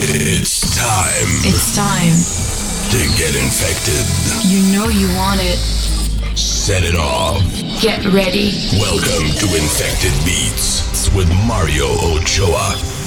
It's time. It's time to get infected. You know you want it. Set it off. Get ready. Welcome to Infected Beats with Mario Ochoa.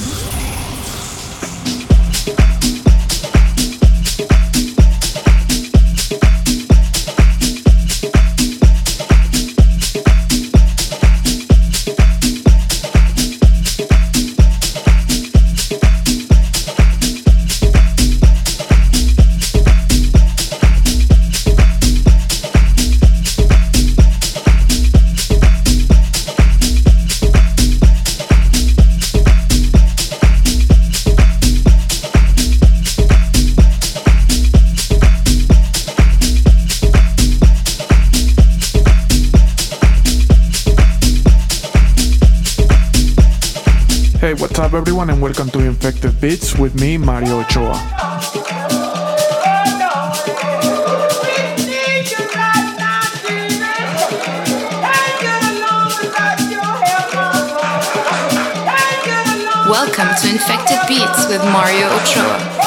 Everyone, and welcome to Infected Beats with me, Mario Ochoa. Welcome to Infected Beats with Mario Ochoa.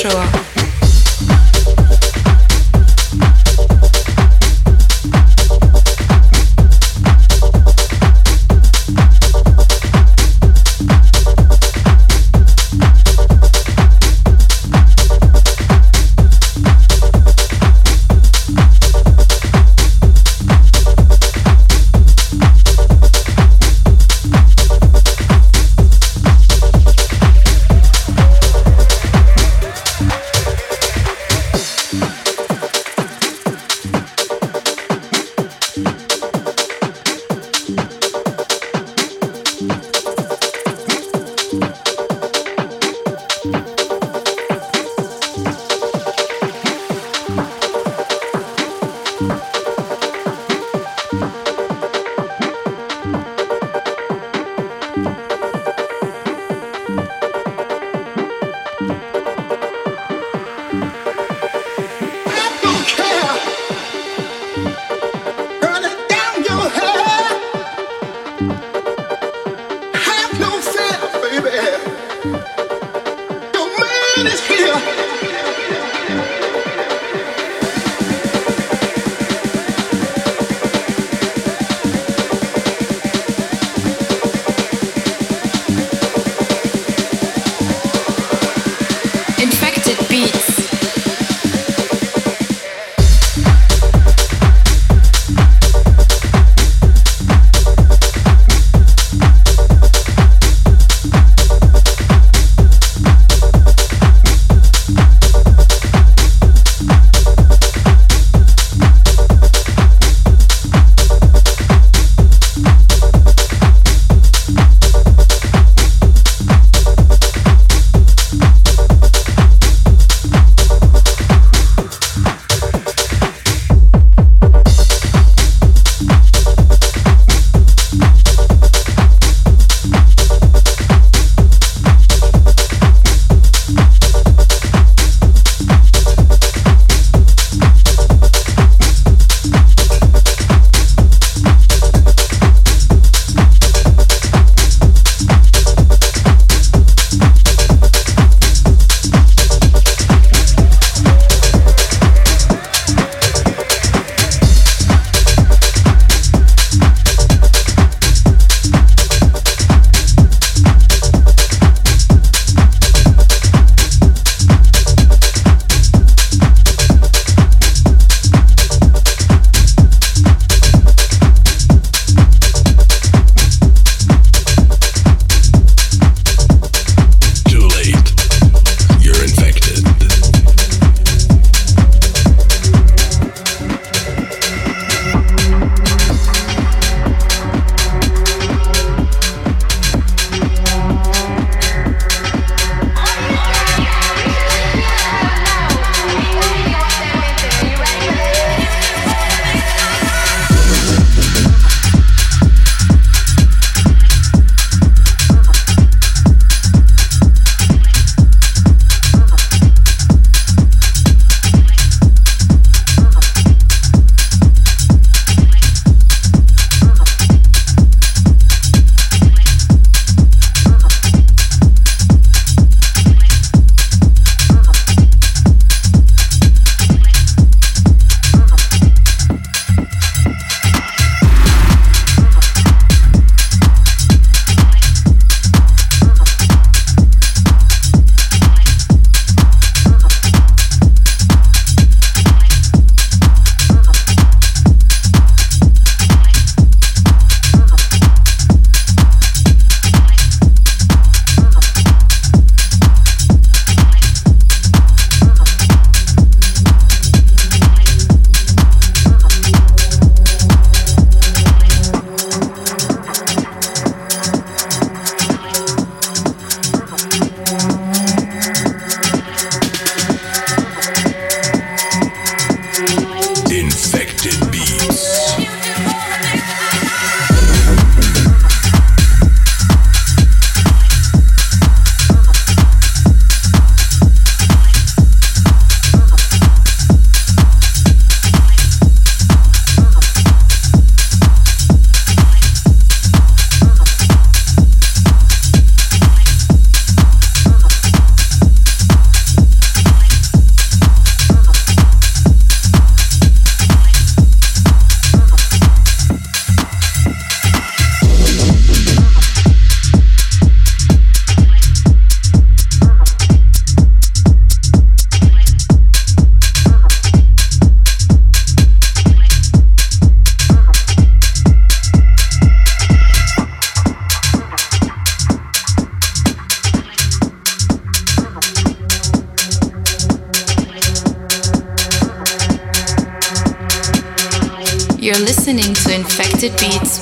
слушала.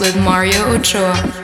with Mario Ochoa.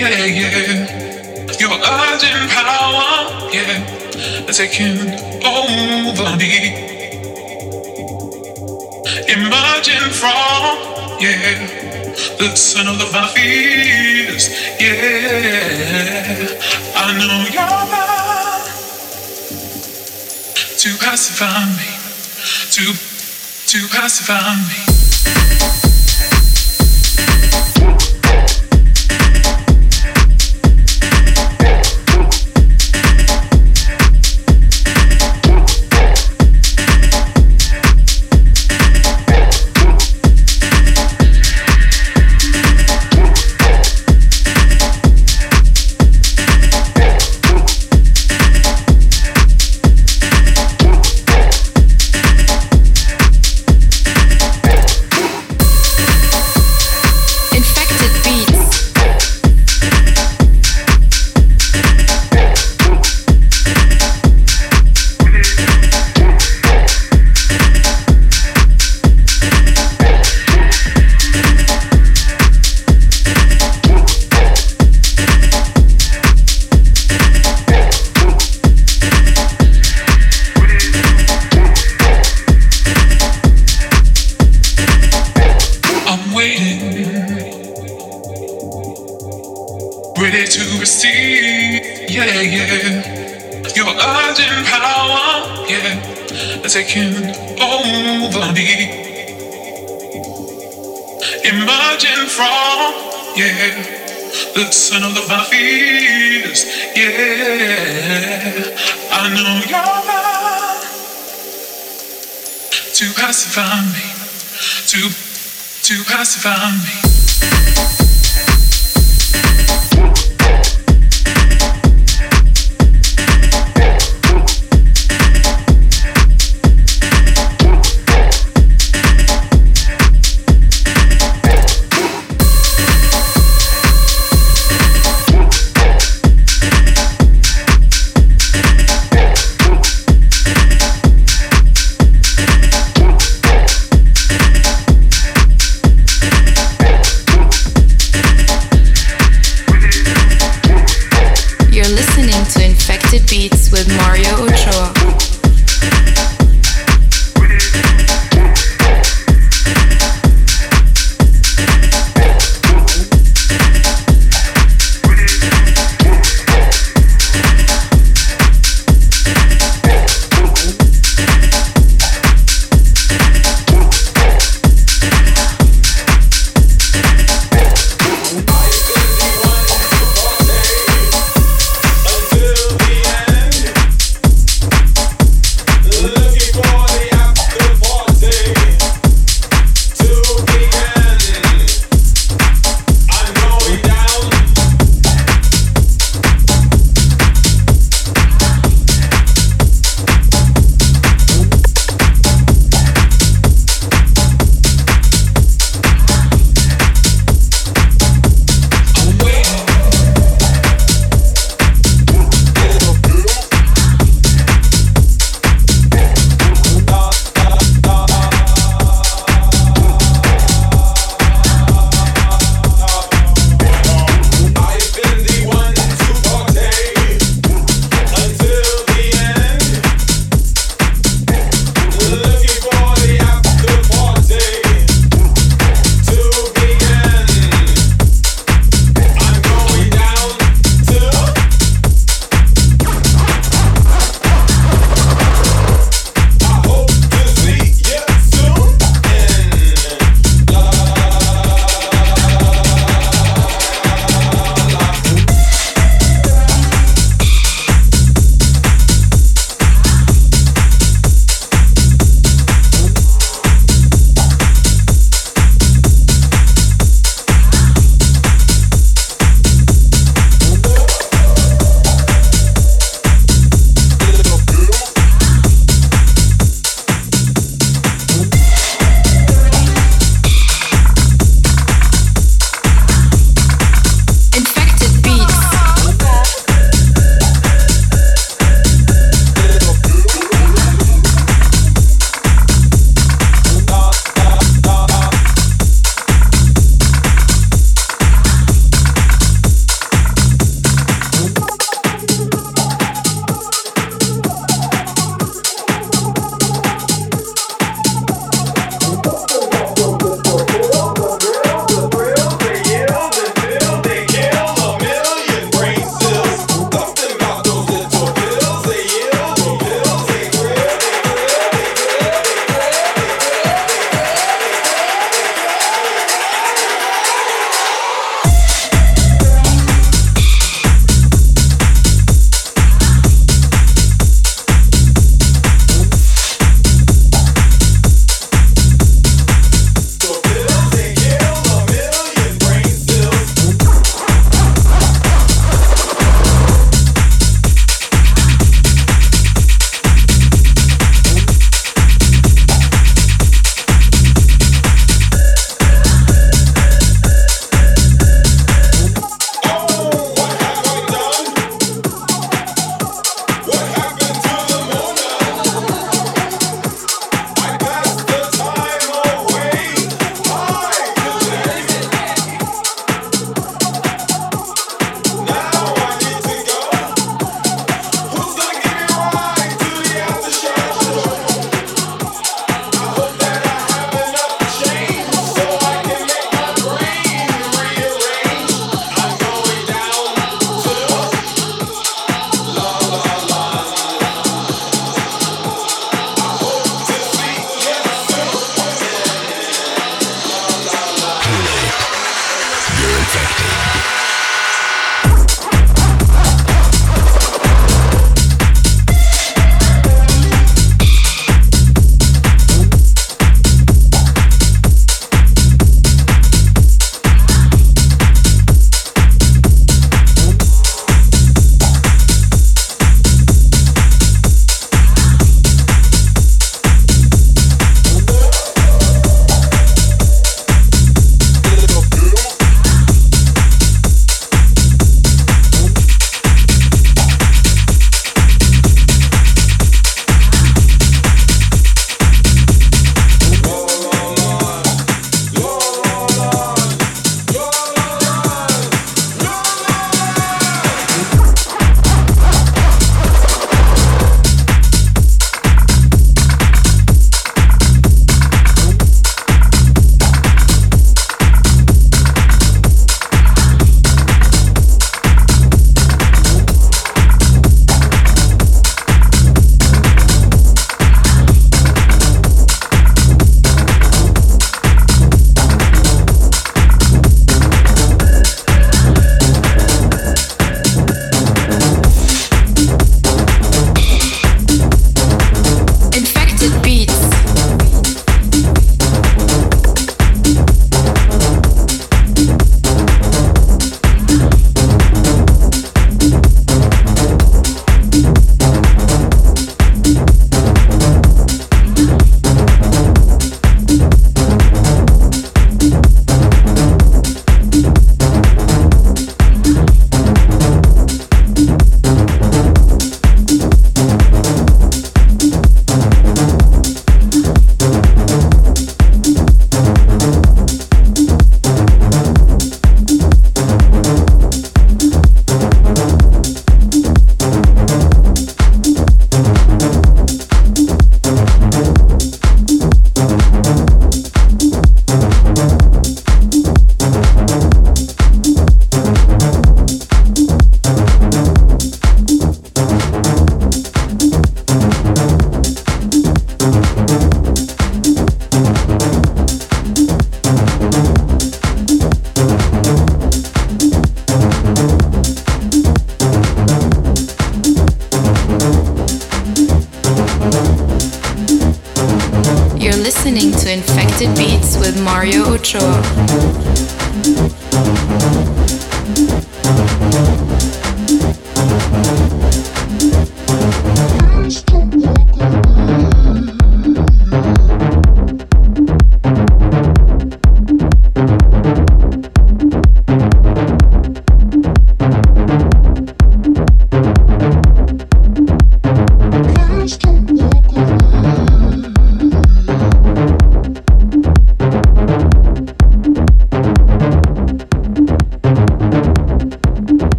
yeah, yeah. Your urgent power, yeah, taking over me. Emerging from, yeah, the center of my fears, yeah. I know you're there to pacify me, to to pacify me. emerging from, yeah, the son of my fears, yeah. I know you're there to pacify me, to to pacify me.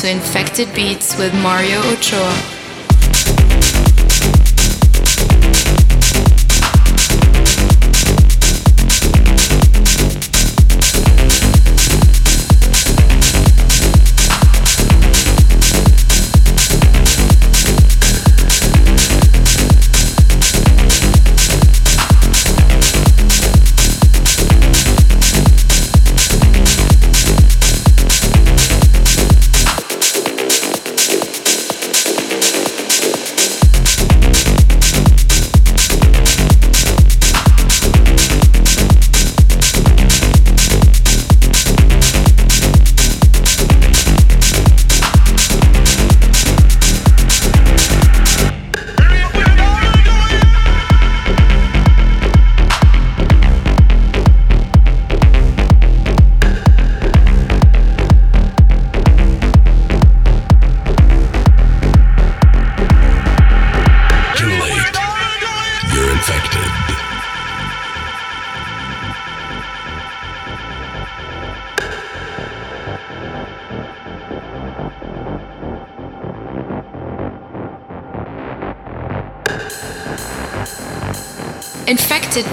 To Infected Beats with Mario Ochoa.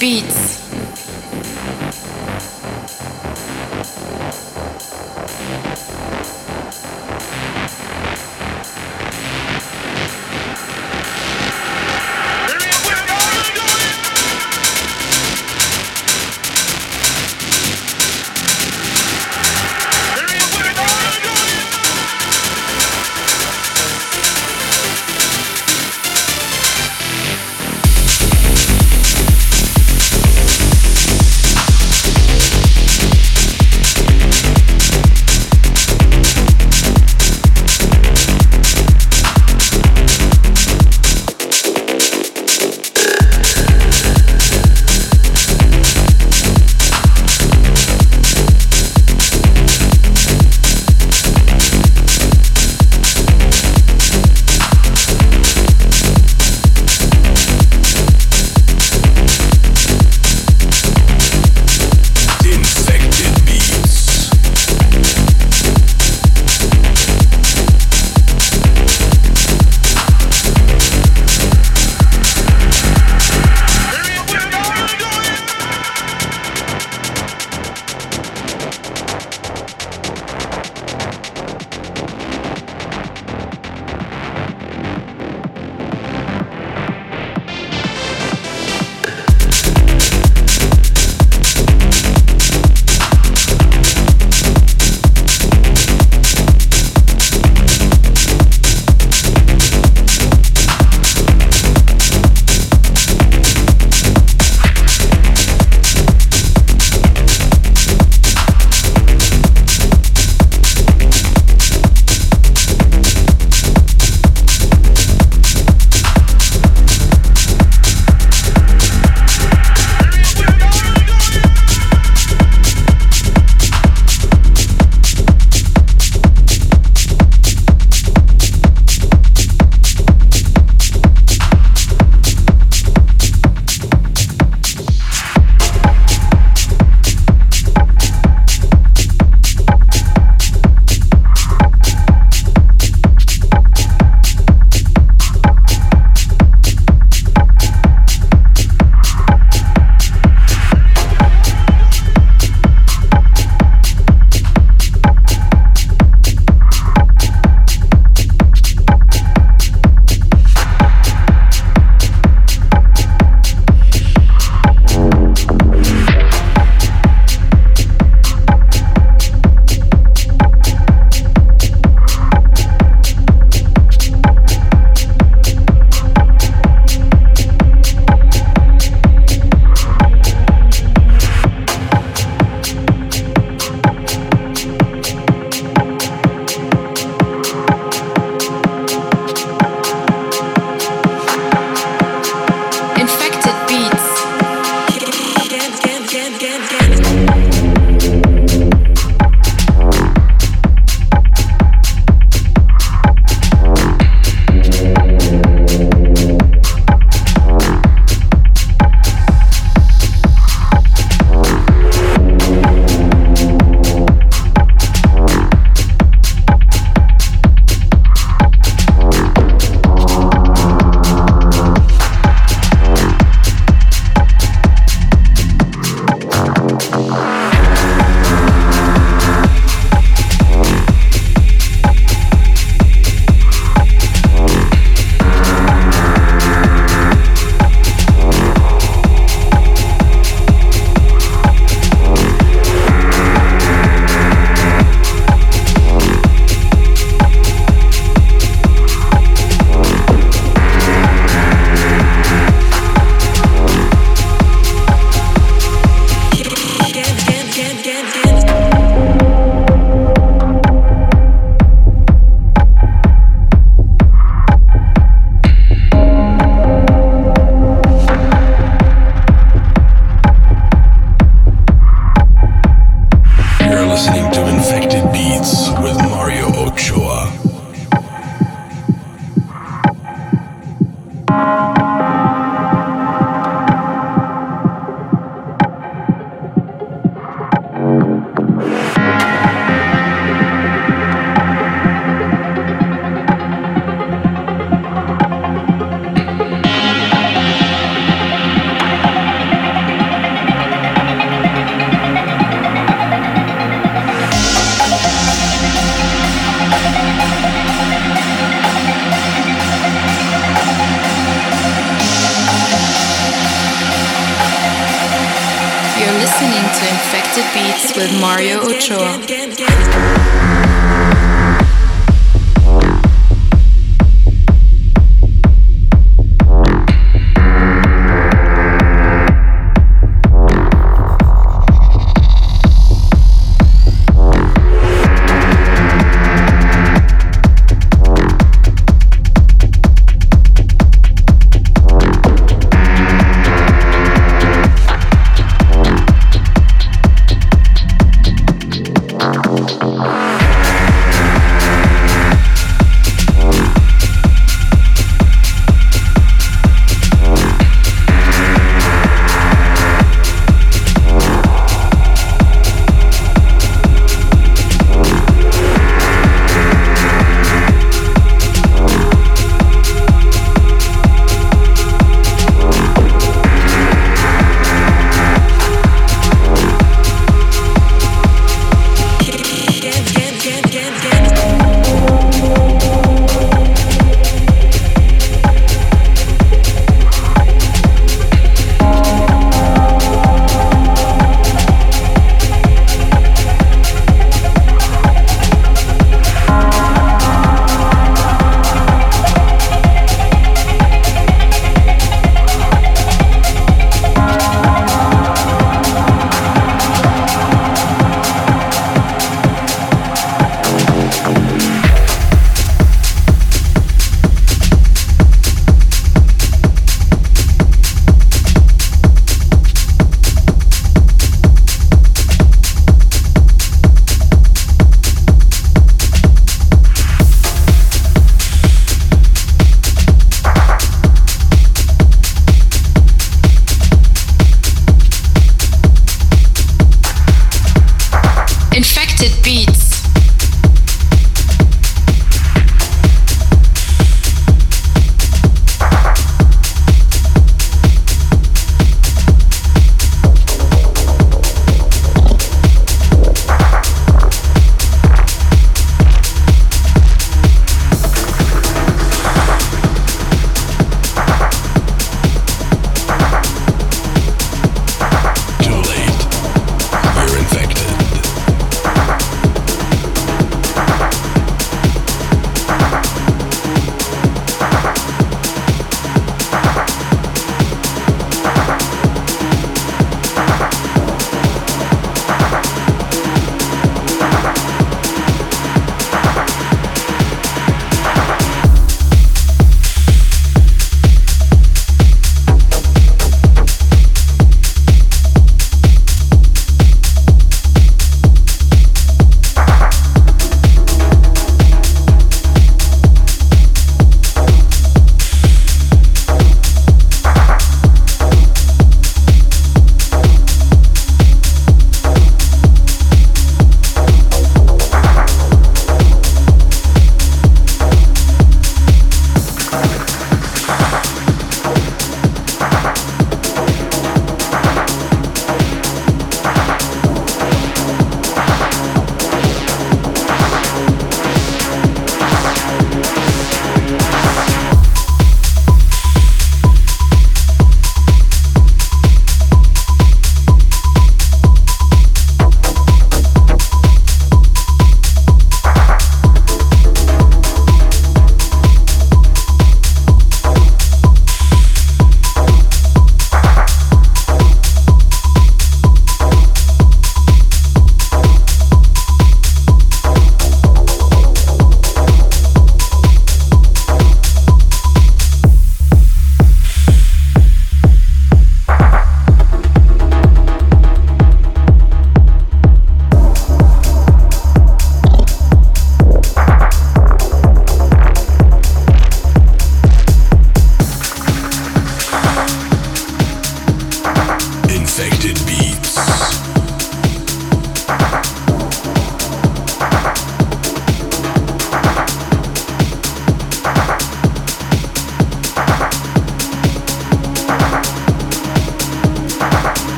Beats. You're listening to Infected Beats with Mario Ochoa.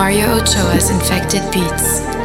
Mario Ochoa's Infected Beats.